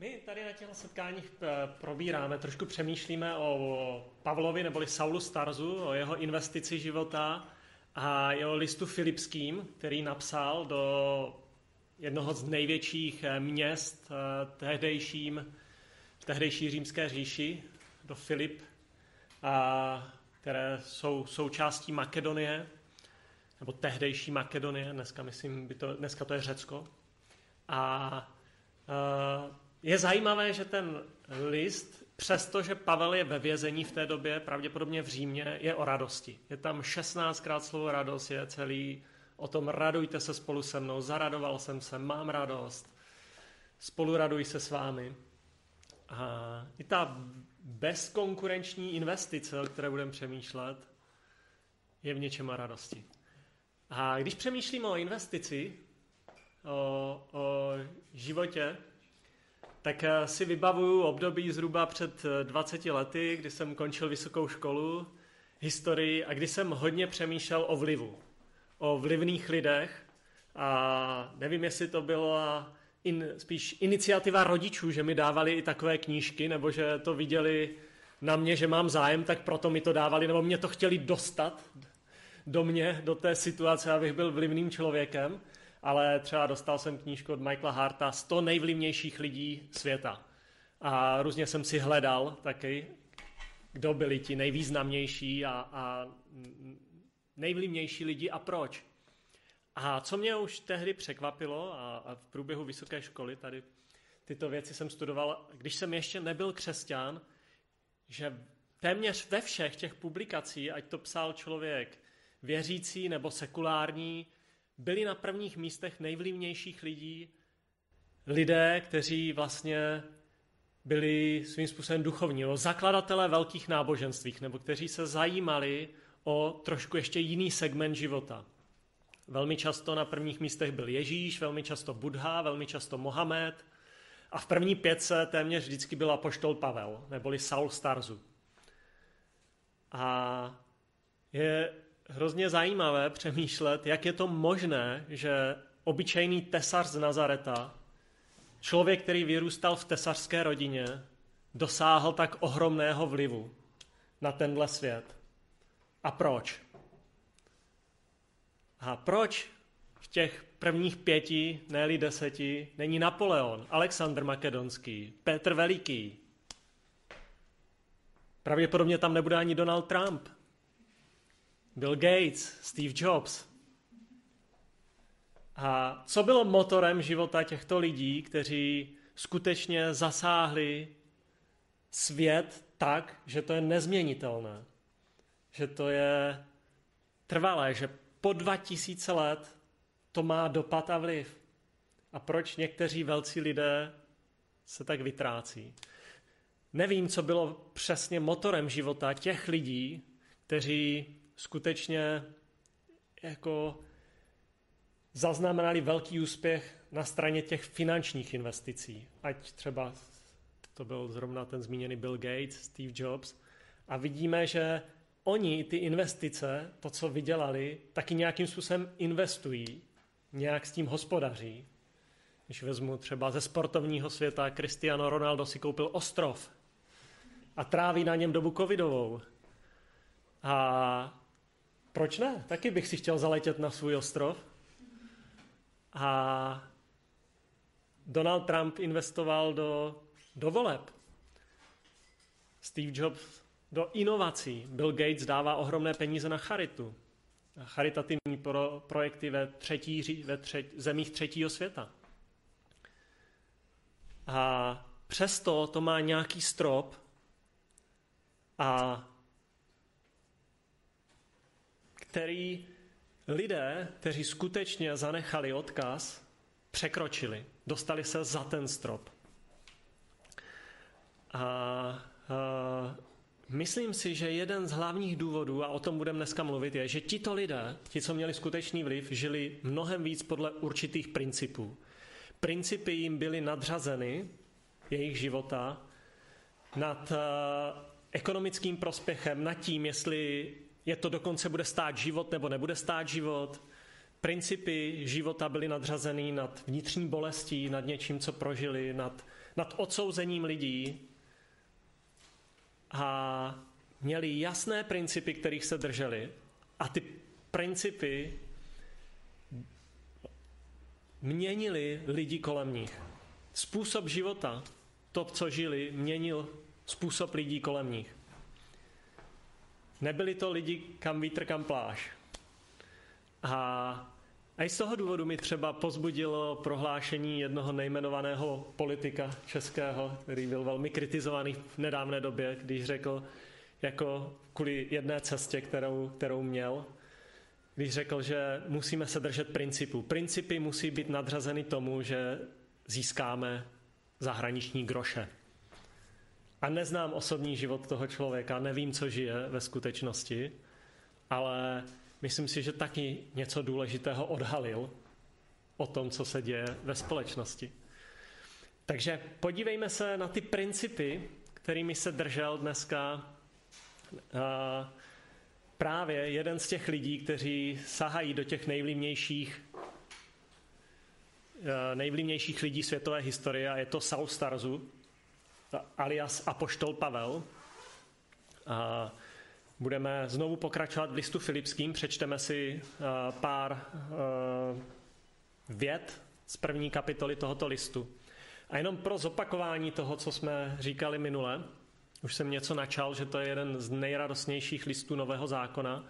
My tady na těchto setkáních eh, probíráme, trošku přemýšlíme o Pavlovi neboli Saulu Starzu, o jeho investici života a jeho listu Filipským, který napsal do jednoho z největších eh, měst eh, tehdejším, v tehdejší římské říši, do Filip, a, které jsou součástí Makedonie, nebo tehdejší Makedonie, dneska myslím, by to, dneska to je Řecko. A, a je zajímavé, že ten list, přestože Pavel je ve vězení v té době, pravděpodobně v Římě, je o radosti. Je tam 16krát slovo radost, je celý o tom radujte se spolu se mnou, zaradoval jsem se, mám radost, spolu raduj se s vámi. A i ta bezkonkurenční investice, o které budeme přemýšlet, je v něčem a radosti. A když přemýšlím o investici, o, o životě, tak eh, si vybavuju období zhruba před 20 eh, lety, kdy jsem končil vysokou školu, historii a kdy jsem hodně přemýšlel o vlivu. O vlivných lidech a nevím, jestli to byla in, spíš iniciativa rodičů, že mi dávali i takové knížky, nebo že to viděli na mě, že mám zájem, tak proto mi to dávali, nebo mě to chtěli dostat do mě, do té situace, abych byl vlivným člověkem ale třeba dostal jsem knížku od Michaela Harta 100 nejvlivnějších lidí světa. A různě jsem si hledal taky, kdo byli ti nejvýznamnější a, a nejvlivnější lidi a proč. A co mě už tehdy překvapilo a, a v průběhu vysoké školy tady tyto věci jsem studoval, když jsem ještě nebyl křesťan, že téměř ve všech těch publikacích, ať to psal člověk věřící nebo sekulární, byli na prvních místech nejvlivnějších lidí lidé, kteří vlastně byli svým způsobem duchovní, o zakladatelé velkých náboženství, nebo kteří se zajímali o trošku ještě jiný segment života. Velmi často na prvních místech byl Ježíš, velmi často Buddha, velmi často Mohamed a v první pětce téměř vždycky byl apoštol Pavel, neboli Saul Starzu. A je hrozně zajímavé přemýšlet, jak je to možné, že obyčejný tesař z Nazareta, člověk, který vyrůstal v tesařské rodině, dosáhl tak ohromného vlivu na tenhle svět. A proč? A proč v těch prvních pěti, ne deseti, není Napoleon, Alexandr Makedonský, Petr Veliký? Pravděpodobně tam nebude ani Donald Trump, Bill Gates, Steve Jobs. A co bylo motorem života těchto lidí, kteří skutečně zasáhli svět tak, že to je nezměnitelné, že to je trvalé, že po 2000 let to má dopad a vliv. A proč někteří velcí lidé se tak vytrácí? Nevím, co bylo přesně motorem života těch lidí, kteří skutečně jako zaznamenali velký úspěch na straně těch finančních investicí. Ať třeba to byl zrovna ten zmíněný Bill Gates, Steve Jobs. A vidíme, že oni ty investice, to, co vydělali, taky nějakým způsobem investují, nějak s tím hospodaří. Když vezmu třeba ze sportovního světa, Cristiano Ronaldo si koupil ostrov a tráví na něm dobu covidovou. A proč ne? Taky bych si chtěl zaletět na svůj ostrov. A Donald Trump investoval do, do voleb. Steve Jobs do inovací. Bill Gates dává ohromné peníze na charitu. Charitativní pro, projekty ve, třetí, ve třetí, zemích třetího světa. A přesto to má nějaký strop a který lidé, kteří skutečně zanechali odkaz, překročili, dostali se za ten strop. A, a myslím si, že jeden z hlavních důvodů, a o tom budeme dneska mluvit, je, že tito lidé, ti, co měli skutečný vliv, žili mnohem víc podle určitých principů. Principy jim byly nadřazeny jejich života nad ekonomickým prospěchem, nad tím, jestli je to dokonce bude stát život nebo nebude stát život. Principy života byly nadřazeny nad vnitřní bolestí, nad něčím, co prožili, nad nad odsouzením lidí a měli jasné principy, kterých se drželi a ty principy měnili lidi kolem nich. Způsob života, to, co žili, měnil způsob lidí kolem nich. Nebyli to lidi kam vítr, kam pláž. A, a i z toho důvodu mi třeba pozbudilo prohlášení jednoho nejmenovaného politika českého, který byl velmi kritizovaný v nedávné době, když řekl, jako kvůli jedné cestě, kterou, kterou měl, když řekl, že musíme se držet principů. Principy musí být nadřazeny tomu, že získáme zahraniční groše. A neznám osobní život toho člověka, nevím, co žije ve skutečnosti, ale myslím si, že taky něco důležitého odhalil o tom, co se děje ve společnosti. Takže podívejme se na ty principy, kterými se držel dneska právě jeden z těch lidí, kteří sahají do těch nejvlivnějších nejvlivnějších lidí světové historie a je to Saul Starzu, alias Apoštol Pavel. A budeme znovu pokračovat v listu Filipským, přečteme si pár vět z první kapitoly tohoto listu. A jenom pro zopakování toho, co jsme říkali minule, už jsem něco načal, že to je jeden z nejradostnějších listů Nového zákona.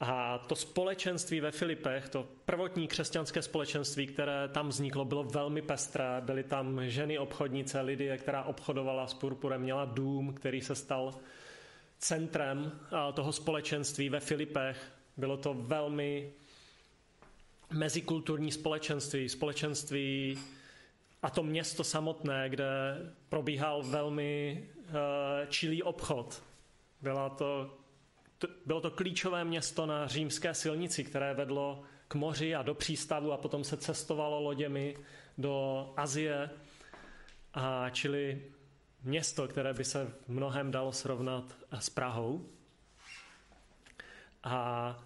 A to společenství ve Filipech, to prvotní křesťanské společenství, které tam vzniklo, bylo velmi pestré. Byly tam ženy obchodnice, Lidie, která obchodovala s purpurem, měla dům, který se stal centrem toho společenství ve Filipech. Bylo to velmi mezikulturní společenství, společenství a to město samotné, kde probíhal velmi Eh, čilý obchod. Byla to, bylo to klíčové město na římské silnici, které vedlo k moři a do přístavu a potom se cestovalo loděmi do Azie. A čili město, které by se v mnohem dalo srovnat s Prahou. A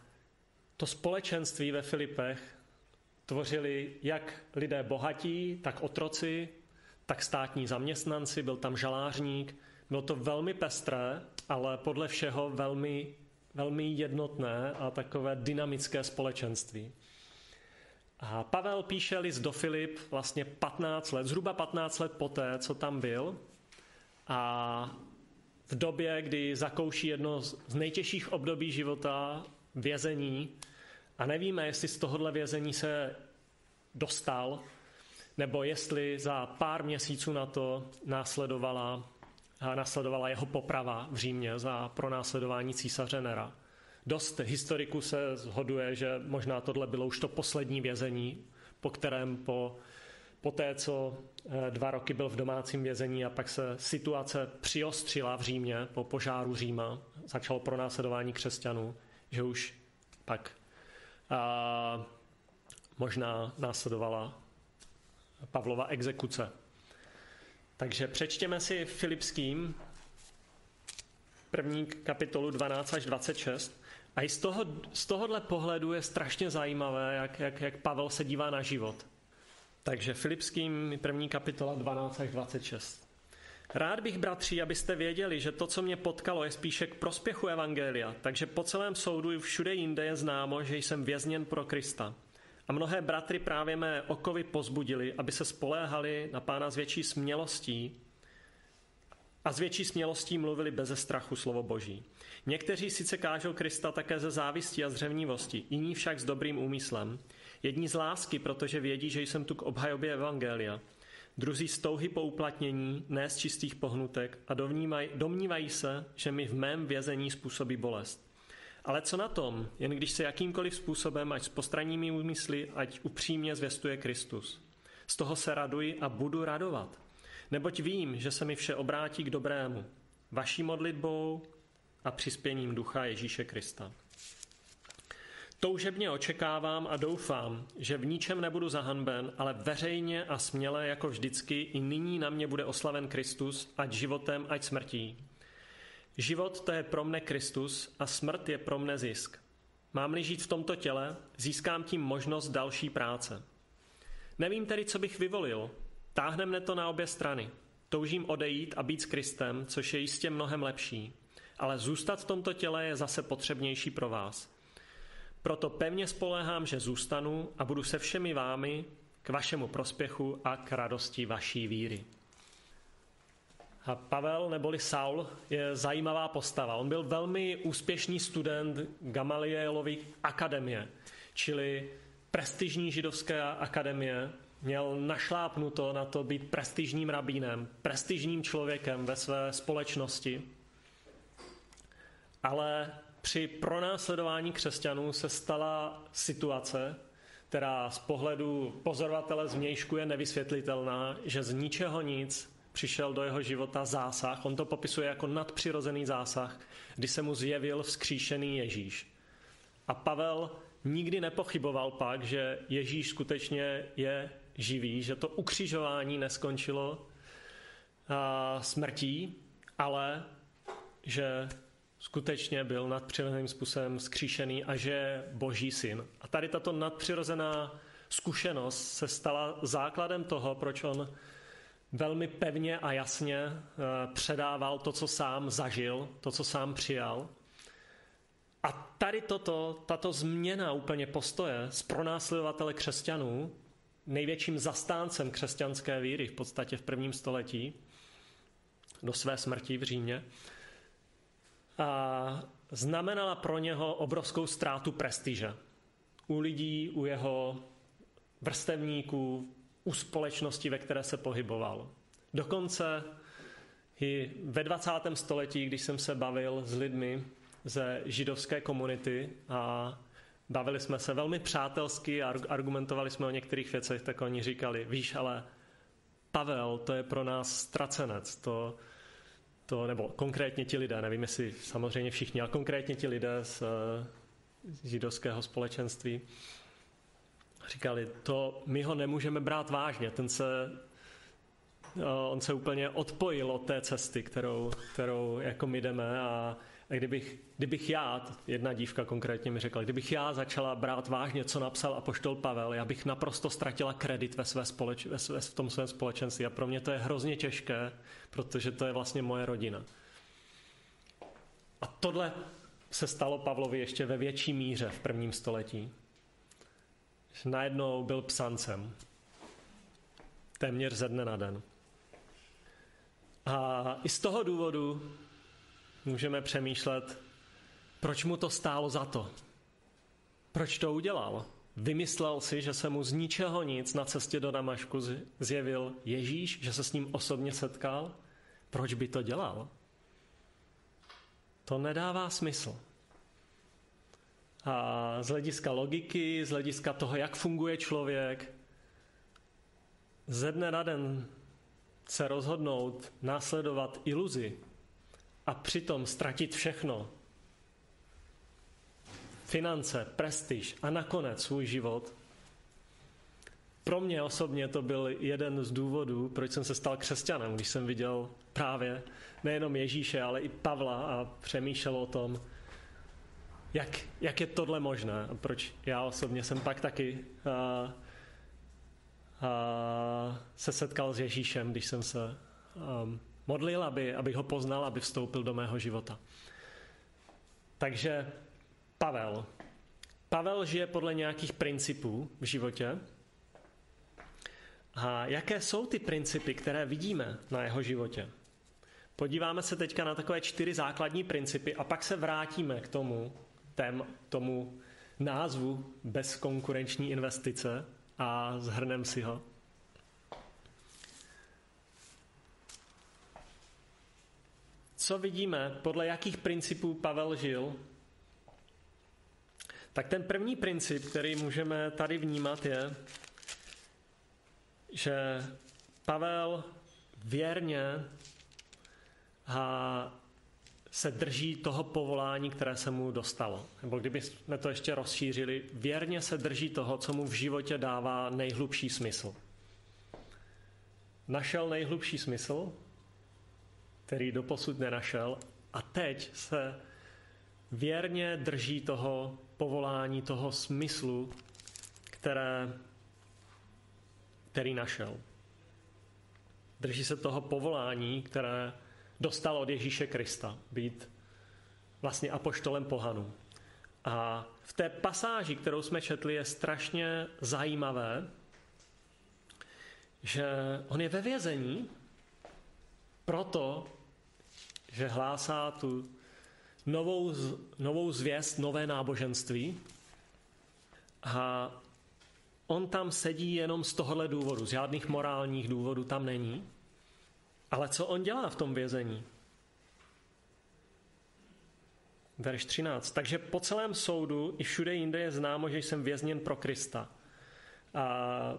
to společenství ve Filipech tvořili jak lidé bohatí, tak otroci, tak státní zaměstnanci, byl tam žalářník, bylo to velmi pestré, ale podle všeho velmi, velmi jednotné a takové dynamické společenství. A Pavel píše list do Filip vlastně 15 let, zhruba 15 let poté, co tam byl. A v době, kdy zakouší jedno z nejtěžších období života, vězení, a nevíme, jestli z tohohle vězení se dostal, nebo jestli za pár měsíců na to následovala nasledovala jeho poprava v Římě za pronásledování císaře Nera. Dost historiků se zhoduje, že možná tohle bylo už to poslední vězení, po kterém po, po té, co eh, dva roky byl v domácím vězení a pak se situace přiostřila v Římě po požáru Říma, začalo pronásledování křesťanů, že už pak a, možná následovala Pavlova exekuce. Takže přečtěme si Filipským první kapitolu 12 až 26. A i z, toho, z tohohle pohledu je strašně zajímavé, jak, jak, jak Pavel se dívá na život. Takže Filipským první kapitola 12 až 26. Rád bych, bratři, abyste věděli, že to, co mě potkalo, je spíše k prospěchu Evangelia, takže po celém soudu i všude jinde je známo, že jsem vězněn pro Krista. A mnohé bratry právě mé okovy pozbudili, aby se spoléhali na pána s větší smělostí a s větší smělostí mluvili beze strachu slovo Boží. Někteří sice kážou Krista také ze závistí a zřevnivosti, jiní však s dobrým úmyslem. Jedni z lásky, protože vědí, že jsem tu k obhajobě Evangelia. Druzí z touhy po uplatnění, ne z čistých pohnutek a domnívají se, že mi v mém vězení způsobí bolest. Ale co na tom, jen když se jakýmkoliv způsobem, ať s postranními úmysly, ať upřímně zvěstuje Kristus. Z toho se raduji a budu radovat. Neboť vím, že se mi vše obrátí k dobrému. Vaší modlitbou a přispěním ducha Ježíše Krista. Toužebně očekávám a doufám, že v ničem nebudu zahanben, ale veřejně a směle jako vždycky i nyní na mě bude oslaven Kristus, ať životem, ať smrtí. Život to je pro mne Kristus a smrt je pro mne zisk. Mám-li žít v tomto těle, získám tím možnost další práce. Nevím tedy, co bych vyvolil. Táhne mne to na obě strany. Toužím odejít a být s Kristem, což je jistě mnohem lepší, ale zůstat v tomto těle je zase potřebnější pro vás. Proto pevně spoléhám, že zůstanu a budu se všemi vámi k vašemu prospěchu a k radosti vaší víry. Pavel neboli Saul je zajímavá postava. On byl velmi úspěšný student Gamalielovy akademie, čili prestižní židovské akademie. Měl našlápnuto na to být prestižním rabínem, prestižním člověkem ve své společnosti. Ale při pronásledování křesťanů se stala situace, která z pohledu pozorovatele zvnějšku je nevysvětlitelná, že z ničeho nic přišel do jeho života zásah. On to popisuje jako nadpřirozený zásah, kdy se mu zjevil vzkříšený Ježíš. A Pavel nikdy nepochyboval pak, že Ježíš skutečně je živý, že to ukřižování neskončilo smrtí, ale že skutečně byl nadpřirozeným způsobem skříšený a že je boží syn. A tady tato nadpřirozená zkušenost se stala základem toho, proč on velmi pevně a jasně eh, předával to, co sám zažil, to, co sám přijal. A tady toto, tato změna úplně postoje z pronásledovatele křesťanů, největším zastáncem křesťanské víry v podstatě v prvním století, do své smrti v Římě, a znamenala pro něho obrovskou ztrátu prestiže. U lidí, u jeho vrstevníků, u společnosti, ve které se pohyboval. Dokonce i ve 20. století, když jsem se bavil s lidmi ze židovské komunity a bavili jsme se velmi přátelsky a argumentovali jsme o některých věcech, tak oni říkali, víš, ale Pavel, to je pro nás ztracenec, to, to, nebo konkrétně ti lidé, nevím jestli samozřejmě všichni, ale konkrétně ti lidé z, z židovského společenství, říkali, to my ho nemůžeme brát vážně, ten se, on se úplně odpojil od té cesty, kterou, kterou jako my jdeme. A, a kdybych, kdybych já, jedna dívka konkrétně mi řekla, kdybych já začala brát vážně, co napsal apoštol Pavel, já bych naprosto ztratila kredit ve, své společ, ve, své, v tom svém společenství. A pro mě to je hrozně těžké, protože to je vlastně moje rodina. A tohle se stalo Pavlovi ještě ve větší míře v prvním století že najednou byl psancem. Téměř ze dne na den. A i z toho důvodu můžeme přemýšlet, proč mu to stálo za to. Proč to udělal? Vymyslel si, že se mu z ničeho nic na cestě do Damašku zjevil Ježíš, že se s ním osobně setkal? Proč by to dělal? To nedává smysl. A z hlediska logiky, z hlediska toho, jak funguje člověk, ze dne na den se rozhodnout následovat iluzi a přitom ztratit všechno, finance, prestiž a nakonec svůj život, pro mě osobně to byl jeden z důvodů, proč jsem se stal křesťanem, když jsem viděl právě nejenom Ježíše, ale i Pavla a přemýšlel o tom, jak, jak je tohle možné a proč já osobně jsem pak taky uh, uh, se setkal s Ježíšem, když jsem se um, modlil, aby, abych ho poznal, aby vstoupil do mého života. Takže Pavel. Pavel žije podle nějakých principů v životě. A jaké jsou ty principy, které vidíme na jeho životě? Podíváme se teďka na takové čtyři základní principy a pak se vrátíme k tomu, tém, tomu názvu bezkonkurenční investice a zhrnem si ho. Co vidíme, podle jakých principů Pavel žil? Tak ten první princip, který můžeme tady vnímat, je, že Pavel věrně a se drží toho povolání, které se mu dostalo. Nebo kdybychom to ještě rozšířili, věrně se drží toho, co mu v životě dává nejhlubší smysl. Našel nejhlubší smysl, který doposud nenašel, a teď se věrně drží toho povolání, toho smyslu, které, který našel. Drží se toho povolání, které dostal od Ježíše Krista, být vlastně apoštolem pohanu. A v té pasáži, kterou jsme četli, je strašně zajímavé, že on je ve vězení proto, že hlásá tu novou, novou zvěst, nové náboženství. A on tam sedí jenom z tohohle důvodu, z žádných morálních důvodů tam není. Ale co on dělá v tom vězení? Verš 13. Takže po celém soudu i všude jinde je známo, že jsem vězněn pro Krista. A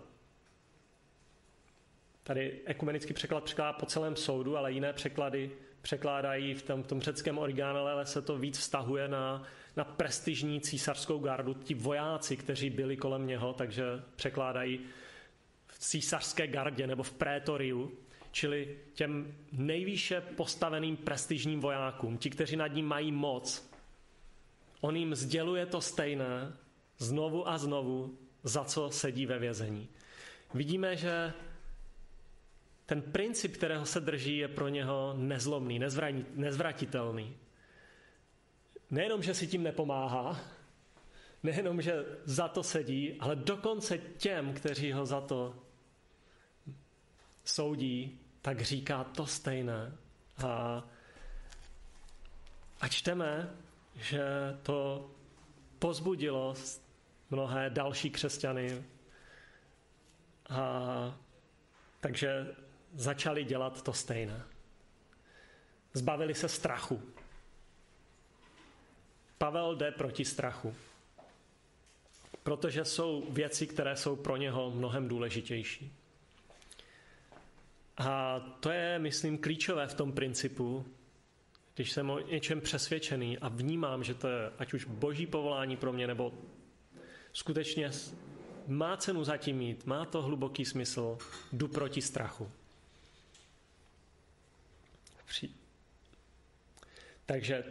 tady ekumenický překlad překládá po celém soudu, ale jiné překlady překládají v tom, v tom řeckém originále, ale se to víc vztahuje na, na prestižní císařskou gardu, ti vojáci, kteří byli kolem něho, takže překládají v císařské gardě nebo v prétoriu, čili těm nejvýše postaveným prestižním vojákům, ti, kteří nad ním mají moc. On jim sděluje to stejné znovu a znovu, za co sedí ve vězení. Vidíme, že ten princip, kterého se drží, je pro něho nezlomný, nezvratitelný. Nejenom, že si tím nepomáhá, nejenom, že za to sedí, ale dokonce těm, kteří ho za to soudí, tak říká to stejné. A, a čteme, že to pozbudilo mnohé další křesťany. A, takže začali dělat to stejné. Zbavili se strachu. Pavel jde proti strachu, protože jsou věci, které jsou pro něho mnohem důležitější. A to je, myslím, klíčové v tom principu, když jsem o něčem přesvědčený a vnímám, že to je ať už boží povolání pro mě, nebo skutečně má cenu zatím mít, má to hluboký smysl, jdu proti strachu. Takže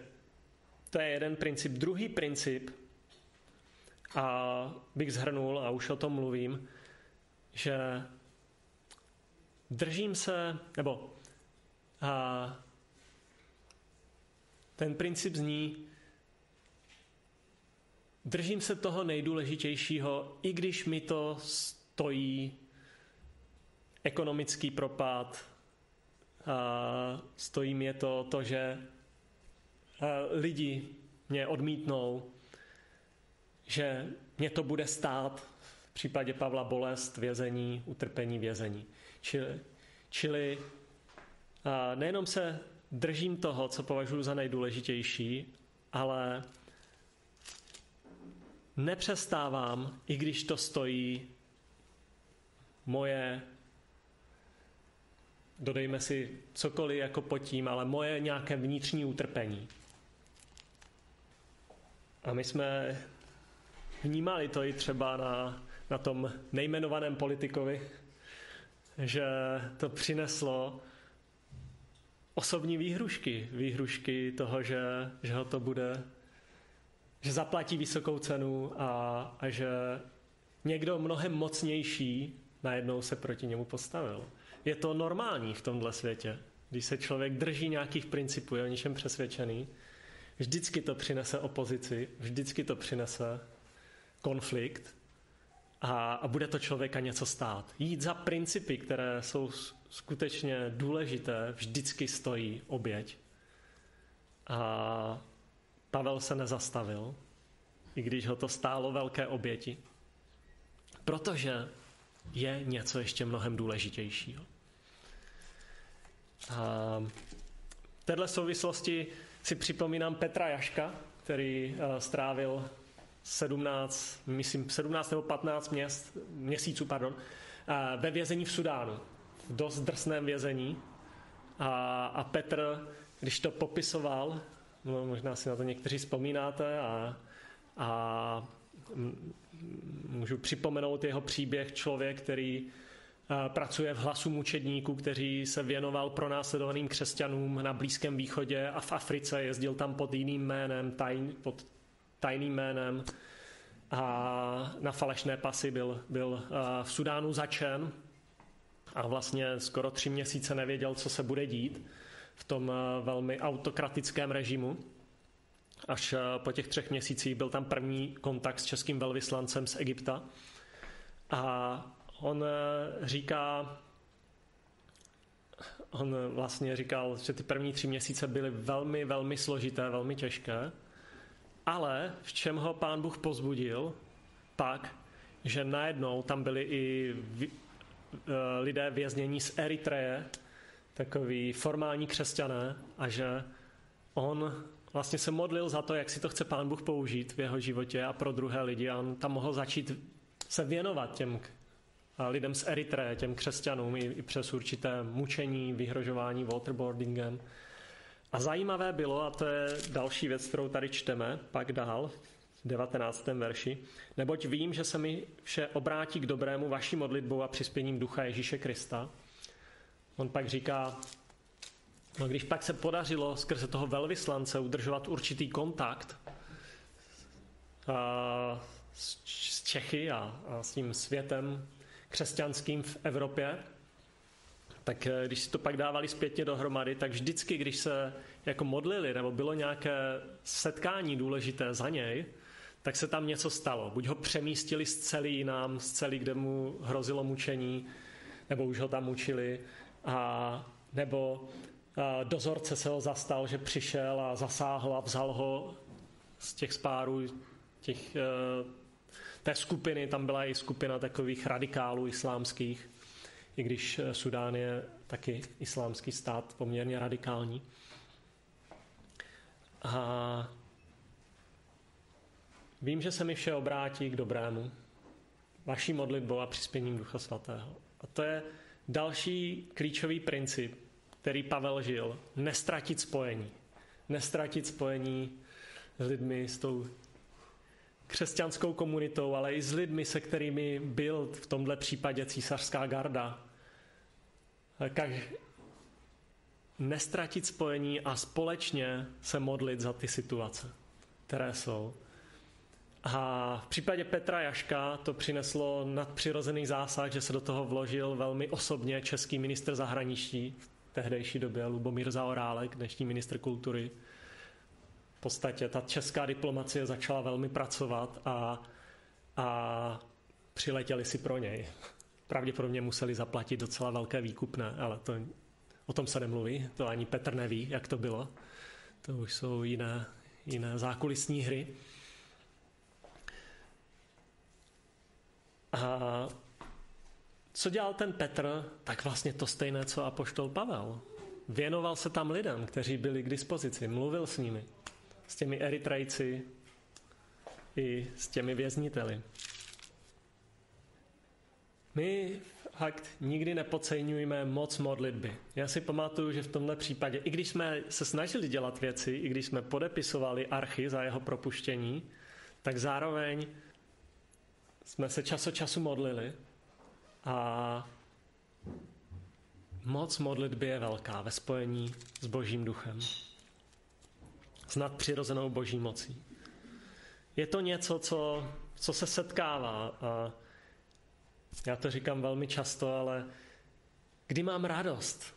to je jeden princip. Druhý princip, a bych zhrnul, a už o tom mluvím, že držím se, nebo a, ten princip zní, držím se toho nejdůležitějšího, i když mi to stojí ekonomický propad, a stojí mě to, to, že lidi mě odmítnou, že mě to bude stát případě Pavla bolest, vězení, utrpení, vězení. Čili, čili nejenom se držím toho, co považuji za nejdůležitější, ale nepřestávám, i když to stojí moje dodejme si cokoliv jako potím, ale moje nějaké vnitřní utrpení. A my jsme vnímali to i třeba na, na tom nejmenovaném politikovi, že to přineslo osobní výhrušky. Výhrušky toho, že, že ho to bude, že zaplatí vysokou cenu a, a že někdo mnohem mocnější najednou se proti němu postavil. Je to normální v tomhle světě. Když se člověk drží nějakých principů, je o něčem přesvědčený, vždycky to přinese opozici, vždycky to přinese konflikt a, a bude to člověka něco stát. Jít za principy, které jsou skutečně důležité, vždycky stojí oběť. A Pavel se nezastavil, i když ho to stálo velké oběti, protože je něco ještě mnohem důležitějšího. A v této souvislosti si připomínám Petra Jaška, který eh, strávil 17, myslím 17 nebo 15 měst, měsíců pardon, eh, ve vězení v Sudánu. V dost drsném vězení. A, a Petr, když to popisoval, no, možná si na to někteří vzpomínáte a, a můžu připomenout jeho příběh člověk, který pracuje v hlasu mučedníků, který se věnoval pro následovaným křesťanům na Blízkém východě a v Africe. Jezdil tam pod jiným jménem, tajn, pod tajným jménem a na falešné pasy byl, byl v Sudánu začen a vlastně skoro tři měsíce nevěděl, co se bude dít v tom eh, velmi autokratickém režimu. Až eh, po těch třech měsících byl tam první kontakt s českým velvyslancem z Egypta. A on eh, říká, on vlastně říkal, že ty první tři měsíce byly velmi, velmi složité, velmi těžké, ale v čem ho pán Bůh pozbudil, pak, že najednou tam byli i lidé věznění z Eritreje, takový formální křesťané a že on vlastně se modlil za to, jak si to chce pán Bůh použít v jeho životě a pro druhé lidi a on tam mohl začít se věnovat těm lidem z Eritreje, těm křesťanům i, i přes určité mučení, vyhrožování waterboardingem. A zajímavé bylo, a to je další věc, kterou tady čteme, pak dál, v 19. verši, neboť vím, že se mi vše obrátí k dobrému vaší modlitbou a přispěním ducha Ježíše Krista, On pak říká, no když pak se podařilo skrze toho velvyslance udržovat určitý kontakt a, s Čechy a, a s tím světem křesťanským v Evropě, tak eh, když si to pak dávali zpětně dohromady, tak vždycky, když se jako modlili nebo bylo nějaké setkání důležité za něj, tak se tam něco stalo. Buď ho přemístili z celý jinam, z celý, kde mu hrozilo mučení, nebo už ho tam mučili, a nebo a dozorce se ho zastal, že přišel a zasáhl a vzal ho z těch spárů těch, e, té skupiny, tam byla i skupina takových radikálů islámských, i když e, Sudán je taky islámský stát, poměrně radikální. A vím, že se mi vše obrátí k dobrému, vaší modlitbou a přispěním Ducha Svatého. A to je Další klíčový princip, který Pavel žil, nestratit spojení. Nestratit spojení s lidmi, s tou křesťanskou komunitou, ale i s lidmi, se kterými byl v tomhle případě císařská garda. Tak nestratit spojení a společně se modlit za ty situace, které jsou. A v případě Petra Jaška to přineslo nadpřirozený zásah, že se do toho vložil velmi osobně český minister zahraničí v tehdejší době Lubomír Zaorálek, dnešní minister kultury. V podstatě ta česká diplomacie začala velmi pracovat a, a přiletěli si pro něj. Pravděpodobně museli zaplatit docela velké výkupné, ale to, o tom se nemluví, to ani Petr neví, jak to bylo. To už jsou jiné, jiné zákulisní hry. A co dělal ten Petr? Tak vlastně to stejné, co apoštol Pavel. Věnoval se tam lidem, kteří byli k dispozici, mluvil s nimi, s těmi Eritrejci i s těmi vězniteli. My fakt nikdy nepodceňujeme moc modlitby. Já si pamatuju, že v tomhle případě, i když jsme se snažili dělat věci, i když jsme podepisovali archy za jeho propuštění, tak zároveň jsme se čas od času modlili a moc modlitby je velká ve spojení s Božím duchem, s nadpřirozenou Boží mocí. Je to něco, co, co se setkává a já to říkám velmi často, ale kdy mám radost,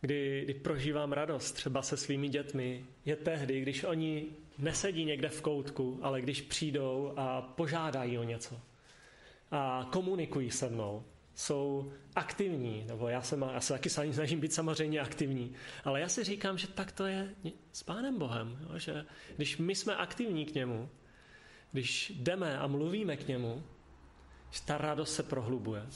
kdy, kdy prožívám radost třeba se svými dětmi, je tehdy, když oni nesedí někde v koutku, ale když přijdou a požádají o něco a komunikují se mnou, jsou aktivní, nebo já se, má, já se taky snažím být samozřejmě aktivní, ale já si říkám, že tak to je s Pánem Bohem, jo? že když my jsme aktivní k němu, když jdeme a mluvíme k němu, že ta radost se prohlubuje.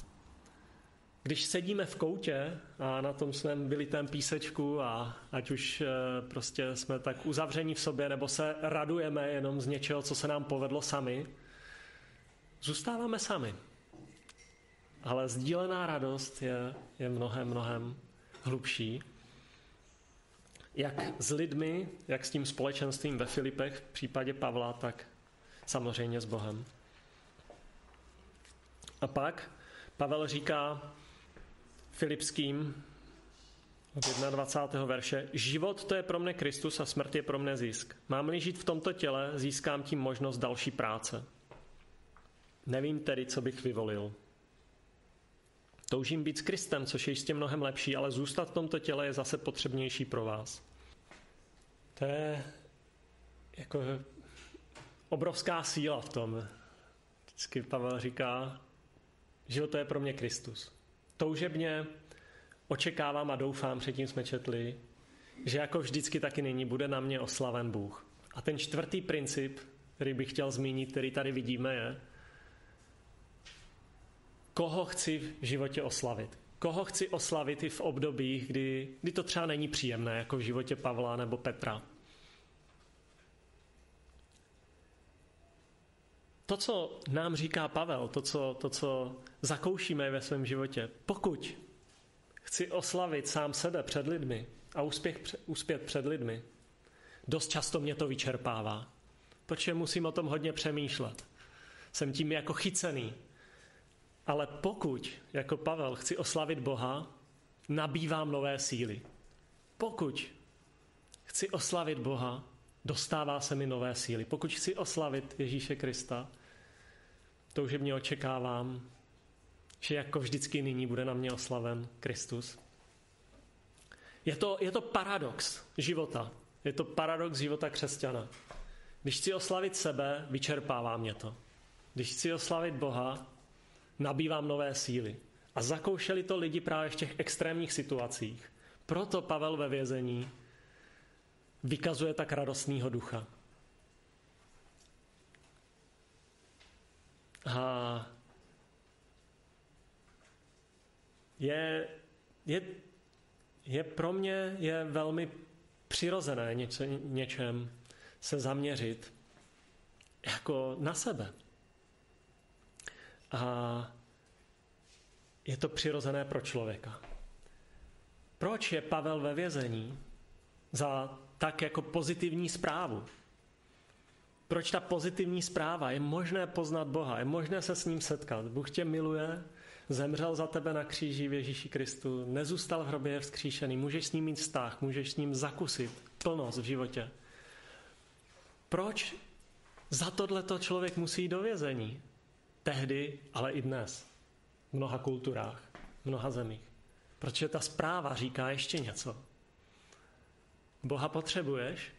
Když sedíme v koutě a na tom svém vylitém písečku a ať už eh, prostě jsme tak uzavření v sobě nebo se radujeme jenom z něčeho, co se nám povedlo sami, zůstáváme sami. Ale sdílená radost je, je mnohem, mnohem hlubší. Jak s lidmi, jak s tím společenstvím ve Filipech, v případě Pavla, tak samozřejmě s Bohem. A pak Pavel říká, Filipským od 21. verše. Život to je pro mne Kristus a smrt je pro mne zisk. Mám-li žít v tomto těle, získám tím možnost další práce. Nevím tedy, co bych vyvolil. Toužím být s Kristem, což je jistě mnohem lepší, ale zůstat v tomto těle je zase potřebnější pro vás. To je jako obrovská síla v tom. Vždycky Pavel říká, že to je pro mě Kristus. Toužebně očekávám a doufám, předtím jsme četli, že jako vždycky taky nyní bude na mě oslaven Bůh. A ten čtvrtý princip, který bych chtěl zmínit, který tady vidíme, je, koho chci v životě oslavit. Koho chci oslavit i v obdobích, kdy, kdy to třeba není příjemné, jako v životě Pavla nebo Petra. To, co nám říká Pavel, to, co, to, co zakoušíme ve svém životě, pokud chci oslavit sám sebe před lidmi a úspěch, úspět před lidmi, dost často mě to vyčerpává, protože musím o tom hodně přemýšlet. Jsem tím jako chycený. Ale pokud, jako Pavel, chci oslavit Boha, nabývám nové síly. Pokud chci oslavit Boha, dostává se mi nové síly. Pokud chci oslavit Ježíše Krista, toužebně očekávám, že jako vždycky nyní bude na mě oslaven Kristus. Je to, je to paradox života. Je to paradox života křesťana. Když chci oslavit sebe, vyčerpává mě to. Když chci oslavit Boha, nabývám nové síly. A zakoušeli to lidi právě v těch extrémních situacích. Proto Pavel ve vězení vykazuje tak radostného ducha. A je, je, je pro mě je velmi přirozené něco, něčem se zaměřit jako na sebe. A je to přirozené pro člověka. Proč je Pavel ve vězení? Za tak jako pozitivní zprávu. Proč ta pozitivní zpráva? Je možné poznat Boha, je možné se s ním setkat. Bůh tě miluje, zemřel za tebe na kříži v Ježíši Kristu, nezůstal v hrobě, vzkříšený, můžeš s ním mít vztah, můžeš s ním zakusit plnost v životě. Proč za tohleto člověk musí jít do vězení? Tehdy, ale i dnes. V mnoha kulturách, v mnoha zemích. Protože ta zpráva říká ještě něco. Boha potřebuješ?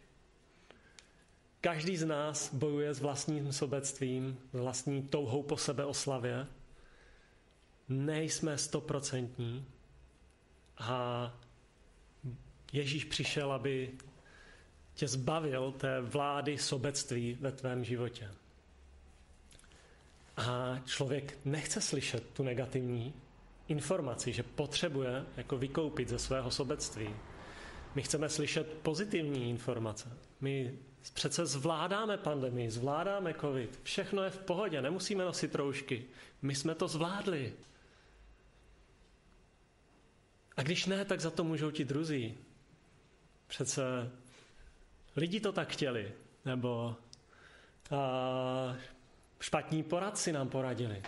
Každý z nás bojuje s vlastním sobectvím, vlastní touhou po sebe oslavě. Nejsme stoprocentní a Ježíš přišel, aby tě zbavil té vlády sobectví ve tvém životě. A člověk nechce slyšet tu negativní informaci, že potřebuje jako vykoupit ze svého sobectví. My chceme slyšet pozitivní informace. My přece zvládáme pandemii, zvládáme covid, všechno je v pohodě, nemusíme nosit roušky. My jsme to zvládli. A když ne, tak za to můžou ti druzí. Přece lidi to tak chtěli, nebo a, špatní poradci nám poradili.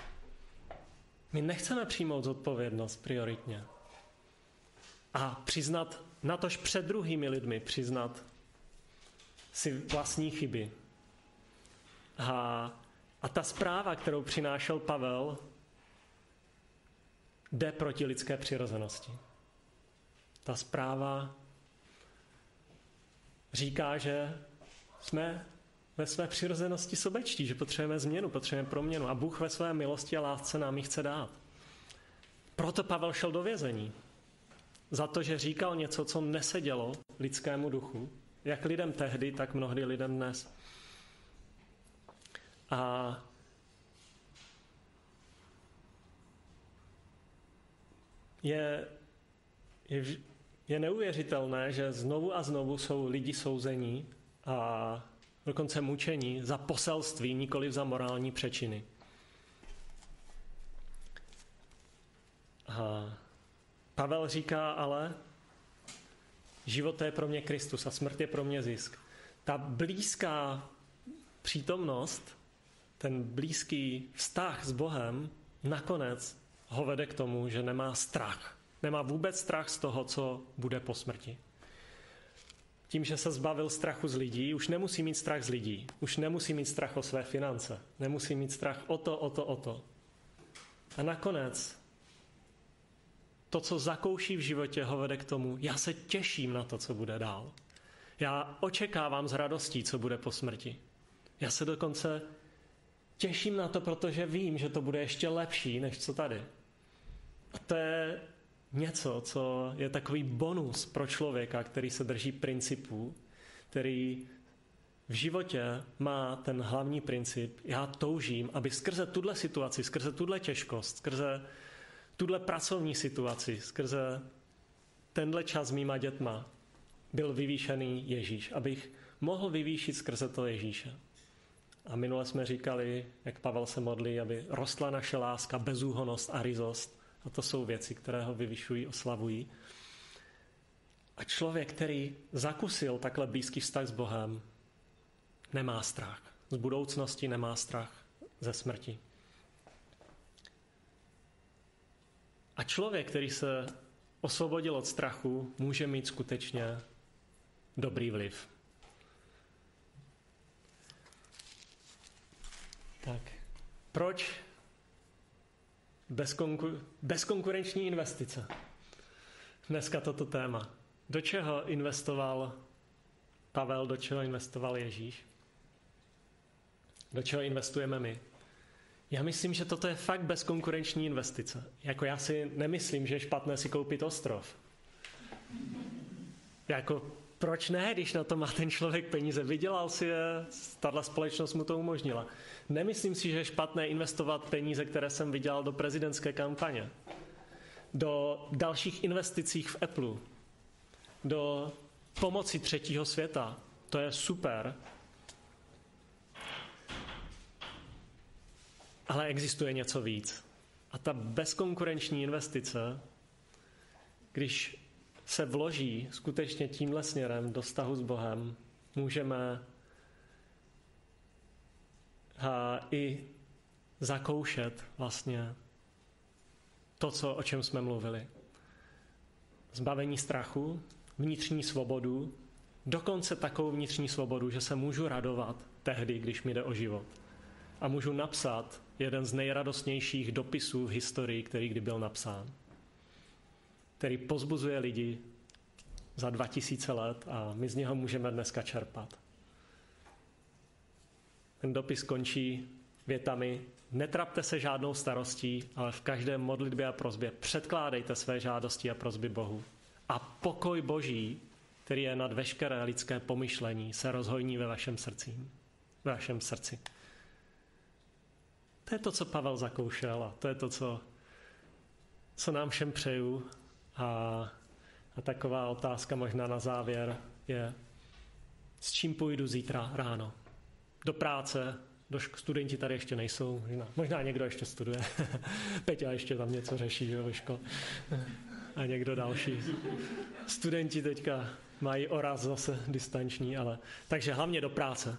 My nechceme přijmout zodpovědnost prioritně. A přiznat, natož před druhými lidmi přiznat si vlastní chyby. A, a ta zpráva, kterou přinášel Pavel, jde proti lidské přirozenosti. Ta zpráva říká, že jsme ve své přirozenosti sobečtí, že potřebujeme změnu, potřebujeme proměnu a Bůh ve své milosti a lásce nám ji chce dát. Proto Pavel šel do vězení. Za to, že říkal něco, co nesedělo lidskému duchu, jak lidem tehdy, tak mnohdy lidem dnes. A je, je, je neuvěřitelné, že znovu a znovu jsou lidi souzení a dokonce mučení za poselství, nikoli za morální přečiny. A Pavel říká ale, život je pro mě Kristus a smrt je pro mě zisk. Ta blízká přítomnost, ten blízký vztah s Bohem nakonec ho vede k tomu, že nemá strach. Nemá vůbec strach z toho, co bude po smrti tím, že se zbavil strachu z lidí, už nemusí mít strach z lidí, už nemusí mít strach o své finance, nemusí mít strach o to, o to, o to. A nakonec to, co zakouší v životě, ho vede k tomu, já se těším na to, co bude dál. Já očekávám s radostí, co bude po smrti. Já se dokonce těším na to, protože vím, že to bude ještě lepší, než co tady. A to je něco, co je takový bonus pro člověka, který se drží principů, který v životě má ten hlavní princip, já toužím, aby skrze tuhle situaci, skrze tuhle těžkost, skrze tuhle pracovní situaci, skrze tenhle čas s mýma dětma byl vyvýšený Ježíš, abych mohl vyvýšit skrze to Ježíše. A minule jsme říkali, jak Pavel se modlí, aby rostla naše láska, bezúhonost a rizost. A to jsou věci, které ho vyvyšují, oslavují. A člověk, který zakusil takhle blízký vztah s Bohem, nemá strach. Z budoucnosti nemá strach ze smrti. A člověk, který se osvobodil od strachu, může mít skutečně dobrý vliv. Tak, proč bezkonku- bezkonkurenční investice? Dneska toto téma. Do čeho investoval Pavel, do čeho investoval Ježíš? Do čeho investujeme my? Já myslím, že toto je fakt bezkonkurenční investice. Jako já si nemyslím, že je špatné si koupit ostrov. Jako proč ne, když na to má ten člověk peníze? Vydělal si je, tato společnost mu to umožnila. Nemyslím si, že je špatné investovat peníze, které jsem vydělal do prezidentské kampaně, do dalších investicích v Apple, do pomoci třetího světa. To je super. Ale existuje něco víc. A ta bezkonkurenční investice, když se vloží skutečně tímhle směrem do vztahu s Bohem, můžeme a i zakoušet vlastně to, co, o čem jsme mluvili. Zbavení strachu, vnitřní svobodu, dokonce takovou vnitřní svobodu, že se můžu radovat tehdy, když mi jde o život. A můžu napsat jeden z nejradostnějších dopisů v historii, který kdy byl napsán který pozbuzuje lidi za 2000 let a my z něho můžeme dneska čerpat. Ten dopis končí větami Netrapte se žádnou starostí, ale v každé modlitbě a prozbě předkládejte své žádosti a prozby Bohu. A pokoj Boží, který je nad veškeré lidské pomyšlení, se rozhojní ve vašem srdci. Ve vašem srdci. To je to, co Pavel zakoušel a to je to, co, co nám všem přeju a, a taková otázka možná na závěr je, s čím půjdu zítra ráno? Do práce, do šk- studenti tady ještě nejsou, možná, možná někdo ještě studuje. Peťa ještě tam něco řeší že, ve škole. A někdo další. Studenti teďka mají oraz zase distanční, ale... Takže hlavně do práce.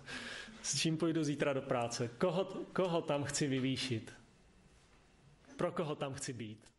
S čím půjdu zítra do práce? Koho, koho tam chci vyvýšit? Pro koho tam chci být?